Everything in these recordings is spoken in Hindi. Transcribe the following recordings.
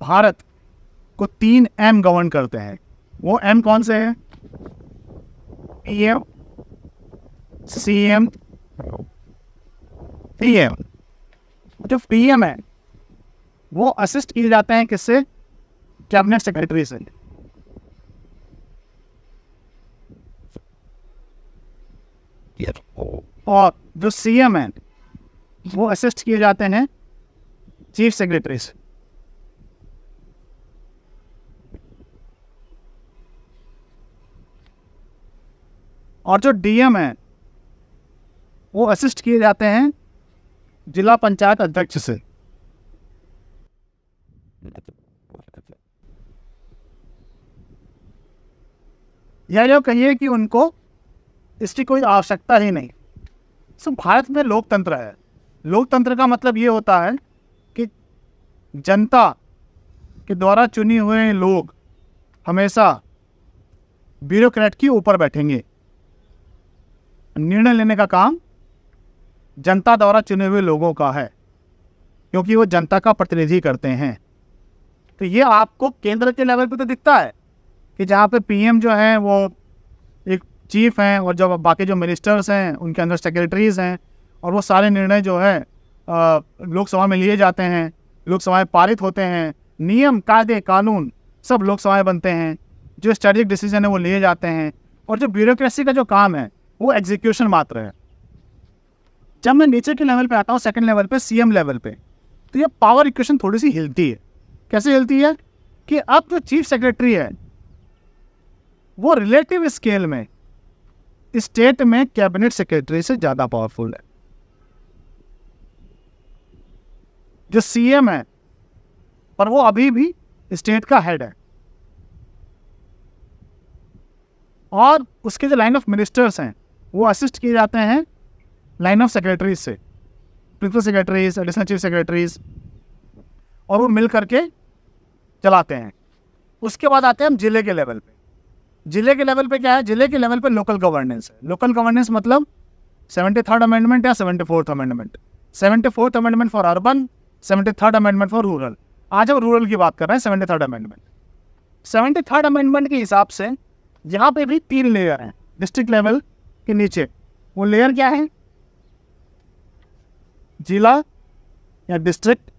भारत को तीन एम गवर्न करते हैं। वो एम कौन से हैं? P M C M P जो पीएम है वो असिस्ट किए जाते हैं किससे? कैबिनेट सेक्रेटरी से। और जो सी एम है वो असिस्ट किए जाते हैं चीफ सेक्रेटरी से। और जो डीएम है, वो असिस्ट किए जाते हैं जिला पंचायत अध्यक्ष से। यह जो कहिए कि उनको इसकी कोई आवश्यकता ही नहीं। सो भारत में लोकतंत्र है। लोकतंत्र का मतलब ये होता है कि जनता के द्वारा चुनी हुए लोग हमेशा ब्यूरोक्रेट के ऊपर बैठेंगे। निर्णय लेने का काम जनता द्वारा चुने हुए लोगों का है, क्योंकि वो जनता का प्रतिनिधि करते हैं। तो ये आपको केंद्र के लेवल पे तो दिखता है कि जहाँ पे पीएम जो हैं, वो एक चीफ हैं और जो बाकी जो मिनिस्टर्स हैं, उनके अंदर सेक्रेटरीज हैं और वो सारे निर्णय जो है लोकसभा में लिए जाते हैं लोकसभा में पारित होते हैं, नियम, कायदे, कानून सब लोकसभा में बनते हैं, जो स्ट्रेटेजिक डिसीज़न है वो लिए जाते हैं और जो ब्यूरोक्रेसी का जो काम है वो एग्जीक्यूशन मात्र है। जब मैं नीचे के लेवल पे आता हूँ सेकंड लेवल पे सीएम लेवल पे तो ये पावर इक्वेशन थोड़ी सी हिलती है। कैसे हिलती है? कि अब जो चीफ सेक्रेटरी है, वो रिलेटिव स्केल में स्टेट में कैबिनेट सेक्रेटरी से ज़्यादा पावरफुल है। जो सीएम है, पर वो अभी भी स्टेट का हेड है। और उसके जो लाइन ऑफ़ मिनिस्टर्स हैं वो असिस्ट किए जाते हैं लाइन ऑफ़ सेक्रेटरीज से principal secretaries additional chief secretaries और वो मिल करके चलाते हैं। उसके बाद आते हैं हम ज़िले के लेवल पे। ज़िले के लेवल पे क्या है? ज़िले के लेवल पे लोकल गवर्नेंस है। लोकल गवर्नेंस मतलब सेवेंटी थर्ड अमेंडमेंट या seventy fourth amendment seventy fourth amendment for urban seventy third amendment for rural आज हम रूरल की बात कर रहे हैं seventy third amendment seventy third amendment के हिसाब से यहाँ पे भी तीन लेयर हैं। डिस्ट्रिक्ट लेवल के नीचे। वो लेयर क्या है? जिला या डिस्ट्रिक्ट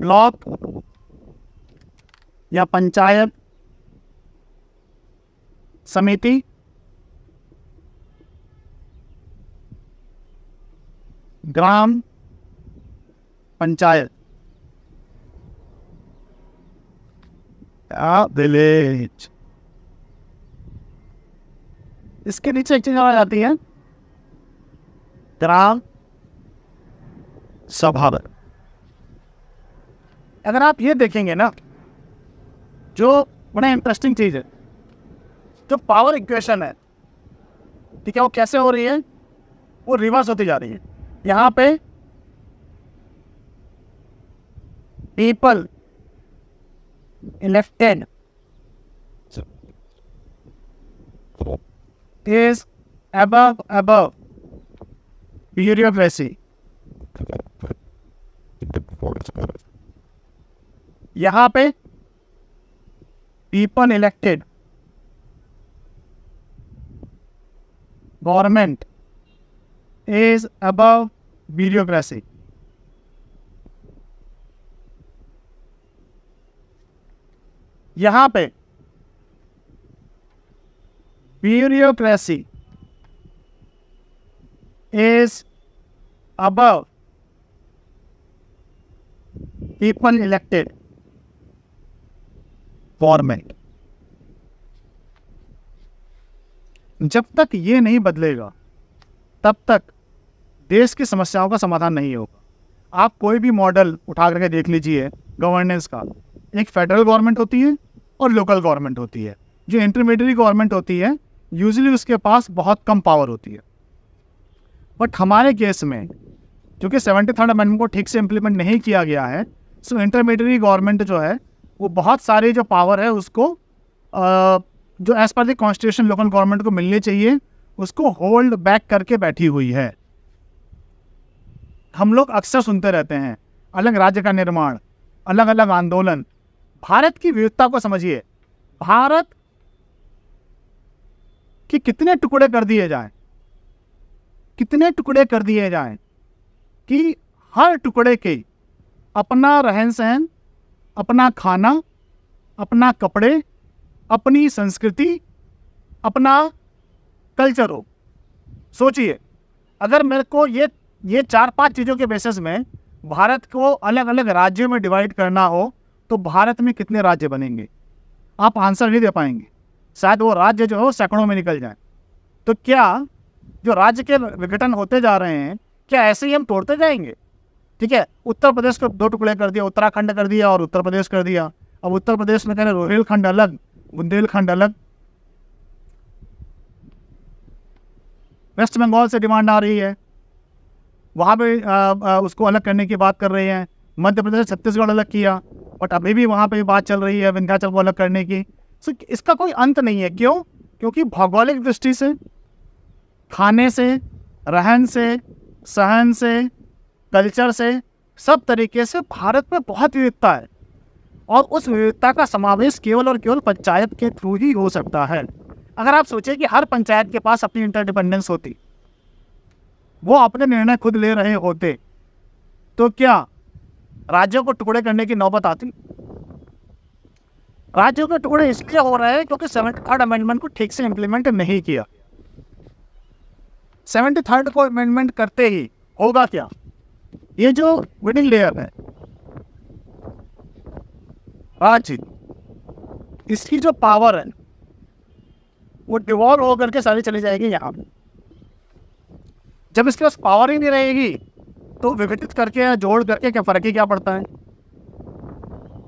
ब्लॉक या पंचायत? समिति? ग्राम? पंचायत। विलेज इसके नीचे एक चीज़ आ जाती है ग्राम सभा अगर आप ये देखेंगे ना जो बड़ा इंटरेस्टिंग चीज़ है। जो पावर इक्वेशन है। ठीक है, वो कैसे हो रही है? वो रिवर्स होती जा रही है। यहाँ पे people elected is above above. Bureaucracy. यहाँ पे people elected government is above bureaucracy यहाँ पे। Bureaucracy is above people elected government जब तक ये नहीं बदलेगा, तब तक देश की समस्याओं का समाधान नहीं होगा। आप कोई भी मॉडल उठा करके देख लीजिए गवर्नेंस का। एक फेडरल गवर्नमेंट होती है और लोकल गवर्नमेंट होती है। जो इंटरमीडिएट गवर्नमेंट होती है यूजली उसके पास बहुत कम पावर होती है। बट हमारे केस में क्योंकि सेवेंटी थर्ड अमेंडमेंट को ठीक से इम्प्लीमेंट नहीं किया गया है सो इंटरमीडिएट गवर्नमेंट जो है वो बहुत सारी जो पावर है उसको आ, जो as per the constitution local government को मिलनी चाहिए उसको होल्ड बैक करके बैठी हुई है। हम लोग अक्सर सुनते रहते हैं अलग राज्य का निर्माण अलग अलग आंदोलन भारत की विविधता को समझिए। भारत कि कितने टुकड़े कर दिए जाएँ? कितने टुकड़े कर दिए जाएँ कि हर टुकड़े के अपना रहन सहन अपना खाना, अपना कपड़े, अपनी संस्कृति, अपना कल्चर हो। सोचिए, अगर मेरे को ये ये चार पाँच चीज़ों के बेसिस में भारत को अलग अलग राज्यों में डिवाइड करना हो तो भारत में कितने राज्य बनेंगे? आप आंसर नहीं दे पाएँगे। शायद वो राज्य जो है वो सैकड़ों में निकल जाए। तो क्या जो राज्य के विघटन होते जा रहे हैं, क्या ऐसे ही हम तोड़ते जाएँगे? ठीक है, उत्तर प्रदेश को दो टुकड़े कर दिया, उत्तराखंड कर दिया और उत्तर प्रदेश कर दिया। अब उत्तर प्रदेश में कह रहे रोहिलखंड अलग, बुंदेलखंड अलग। वेस्ट बंगाल से डिमांड आ रही है। वहाँ पे उसको अलग करने की बात कर रहे हैं। मध्य प्रदेश छत्तीसगढ़ अलग किया बट अभी भी वहाँ पे बात चल रही है, विंध्याचल को अलग करने की। सो इसका कोई अंत नहीं है। क्यों? क्योंकि भौगोलिक दृष्टि से, खाने से, रहन से, सहन से, कल्चर से, सब तरीके से भारत में बहुत विविधता है। और उस विविधता का समावेश केवल और केवल पंचायत के थ्रू ही हो सकता है। अगर आप सोचें कि हर पंचायत के पास अपनी इंटरडिपेंडेंस होती, वो अपने निर्णय खुद ले रहे होते तो क्या राज्यों को टुकड़े करने की नौबत आती राज्यों के टुकड़े इसलिए हो रहे हैं क्योंकि सेवेंटी थर्ड अमेंडमेंट को ठीक से इम्प्लीमेंट नहीं किया। सेवेंटी थर्ड को अमेंडमेंट करते ही होगा क्या? ये जो मिडिल लेयर है। राज्य इसकी जो पावर है, वो डिवॉल्व होकर के सारी चली जाएगी यहाँ। जब इसके पास पावर ही नहीं रहेगी तो विघटित करके या जोड़ करके क्या फ़र्क ही? क्या पड़ता है?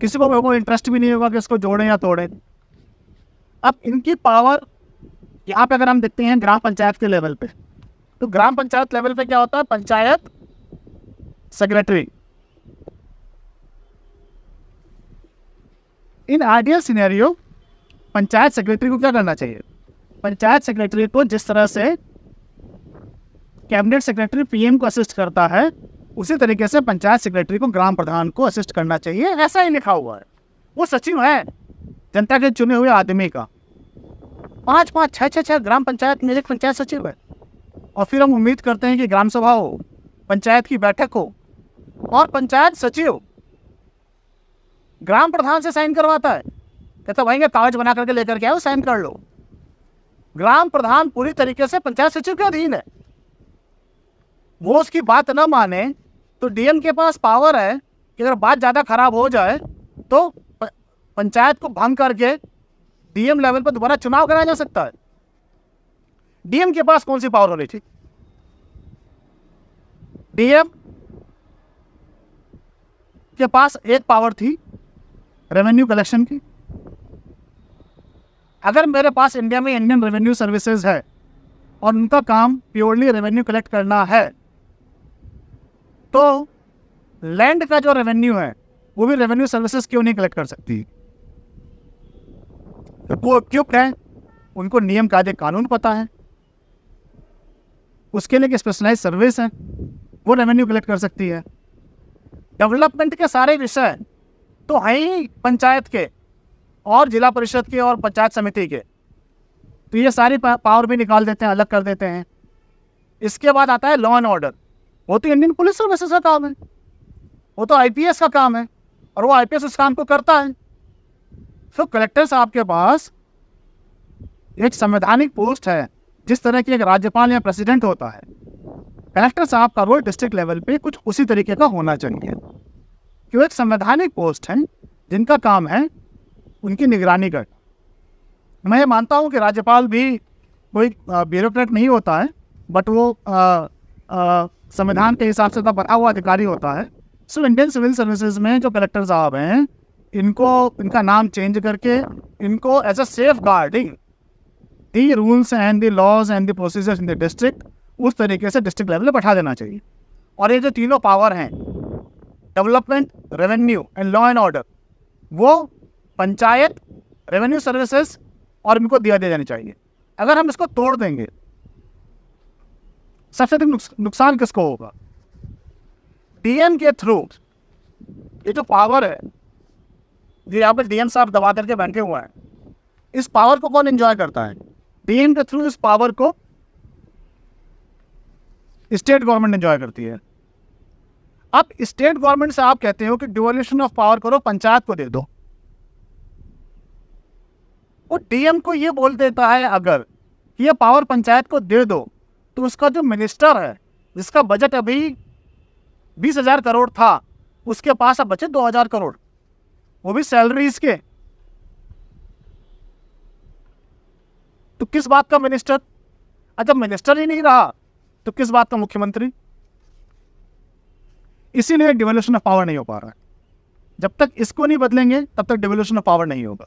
किसी को कोई इंटरेस्ट भी नहीं होगा कि इसको जोड़ें या तोड़ें। अब इनकी पावर यहाँ पे अगर हम देखते हैं ग्राम पंचायत के लेवल पे तो ग्राम पंचायत लेवल पे क्या होता है? Panchayat secretary in ideal scenario panchayat secretary को क्या करना चाहिए? पंचायत सेक्रेटरी को जिस तरह से कैबिनेट सेक्रेटरी पीएम को असिस्ट करता है, उसी तरीके से पंचायत सेक्रेटरी को ग्राम प्रधान को असिस्ट करना चाहिए, ऐसा ही लिखा हुआ है। वो सचिव है, जनता के चुने हुए आदमी का। पाँच पाँच छः छः छः ग्राम पंचायत में एक पंचायत सचिव है। और फिर हम उम्मीद करते हैं कि ग्राम सभा हो, पंचायत की बैठक हो, और पंचायत सचिव ग्राम प्रधान से साइन करवाता है। कहता भाई कागज़ बना करके लेकर के आओ, साइन कर लो। ग्राम प्रधान पूरी तरीके से पंचायत सचिव के अधीन है। वो उसकी बात ना माने तो डीएम के पास पावर है कि अगर बात ज़्यादा खराब हो जाए तो पंचायत को भंग करके डीएम लेवल पर दोबारा चुनाव कराया जा सकता है। डीएम के पास कौन सी पावर होनी थी डीएम के पास एक पावर थी रेवेन्यू कलेक्शन की। अगर मेरे पास इंडिया में इंडियन रेवेन्यू सर्विसेज़ है और उनका काम प्योरली रेवेन्यू कलेक्ट करना है तो लैंड का जो रेवेन्यू है, वो भी रेवेन्यू सर्विसेज़ क्यों नहीं कलेक्ट कर सकती? वो क्यों है उनको नियम, कायदे, कानून पता है। उसके लिए स्पेशलाइज सर्विस है, वो रेवेन्यू कलेक्ट कर सकती है। डेवलपमेंट के सारे विषय तो है ही पंचायत के और जिला परिषद के और पंचायत समिति के। तो ये सारी पावर भी निकाल देते हैं, अलग कर देते हैं। इसके बाद आता है लॉ एंड ऑर्डर वो तो इंडियन पुलिस सर्विसेज़ का काम है। वो तो आईपीएस का काम है और वो आईपीएस उस काम को करता है। तो कलेक्टर साहब के पास एक संवैधानिक पोस्ट है, जिस तरह की एक राज्यपाल या प्रेसिडेंट होता है। कलेक्टर साहब का रोल डिस्ट्रिक्ट लेवल पे कुछ उसी तरीके का होना चाहिए। कि वो एक संवैधानिक पोस्ट है, जिनका काम है उनकी निगरानी करना। मैं मानता हूँ कि राज्यपाल भी कोई ब्यूरोक्रेट नहीं होता है बट वो संविधान के हिसाब से तो बना हुआ अधिकारी होता है। सो इंडियन सिविल सर्विसेज़ में जो कलेक्टर साहब हैं, इनको, इनका नाम चेंज करके इनको as a safeguarding the rules and the laws and the procedures in the district उस तरीके से डिस्ट्रिक्ट लेवल पर बैठा देना चाहिए। और ये जो तीनों पावर हैं development revenue and law and order वो पंचायत रेवेन्यू सर्विसेज़ और इनको दिया दे जानी चाहिए। अगर हम इसको तोड़ देंगे सबसे अधिक नुकसान किसको होगा? डीएम के थ्रू ये जो पावर है जो यहाँ पर डीएम साहब दबा करके बैठे हुए हैं, इस पावर को कौन एंजॉय करता है? डीएम के थ्रू इस पावर को स्टेट गवर्नमेंट एंजॉय करती है। अब स्टेट गवर्नमेंट से आप कहते हो कि डिवोल्यूशन ऑफ़ पावर करो, पंचायत को दे दो। वो डीएम को ये बोल देता है अगर ये पावर पंचायत को दे दो तो उसका जो मिनिस्टर है, जिसका बजट अभी बीस हज़ार करोड़ था, उसके पास अब बचे दो हज़ार करोड़। वो भी सैलरीज के। तो किस बात का मिनिस्टर? अच्छा मिनिस्टर ही नहीं रहा तो किस बात का मुख्यमंत्री? इसीलिए डिवोल्यूशन ऑफ़ पावर नहीं हो पा रहा है। जब तक इसको नहीं बदलेंगे, तब तक डिवोल्यूशन ऑफ़ पावर नहीं होगा।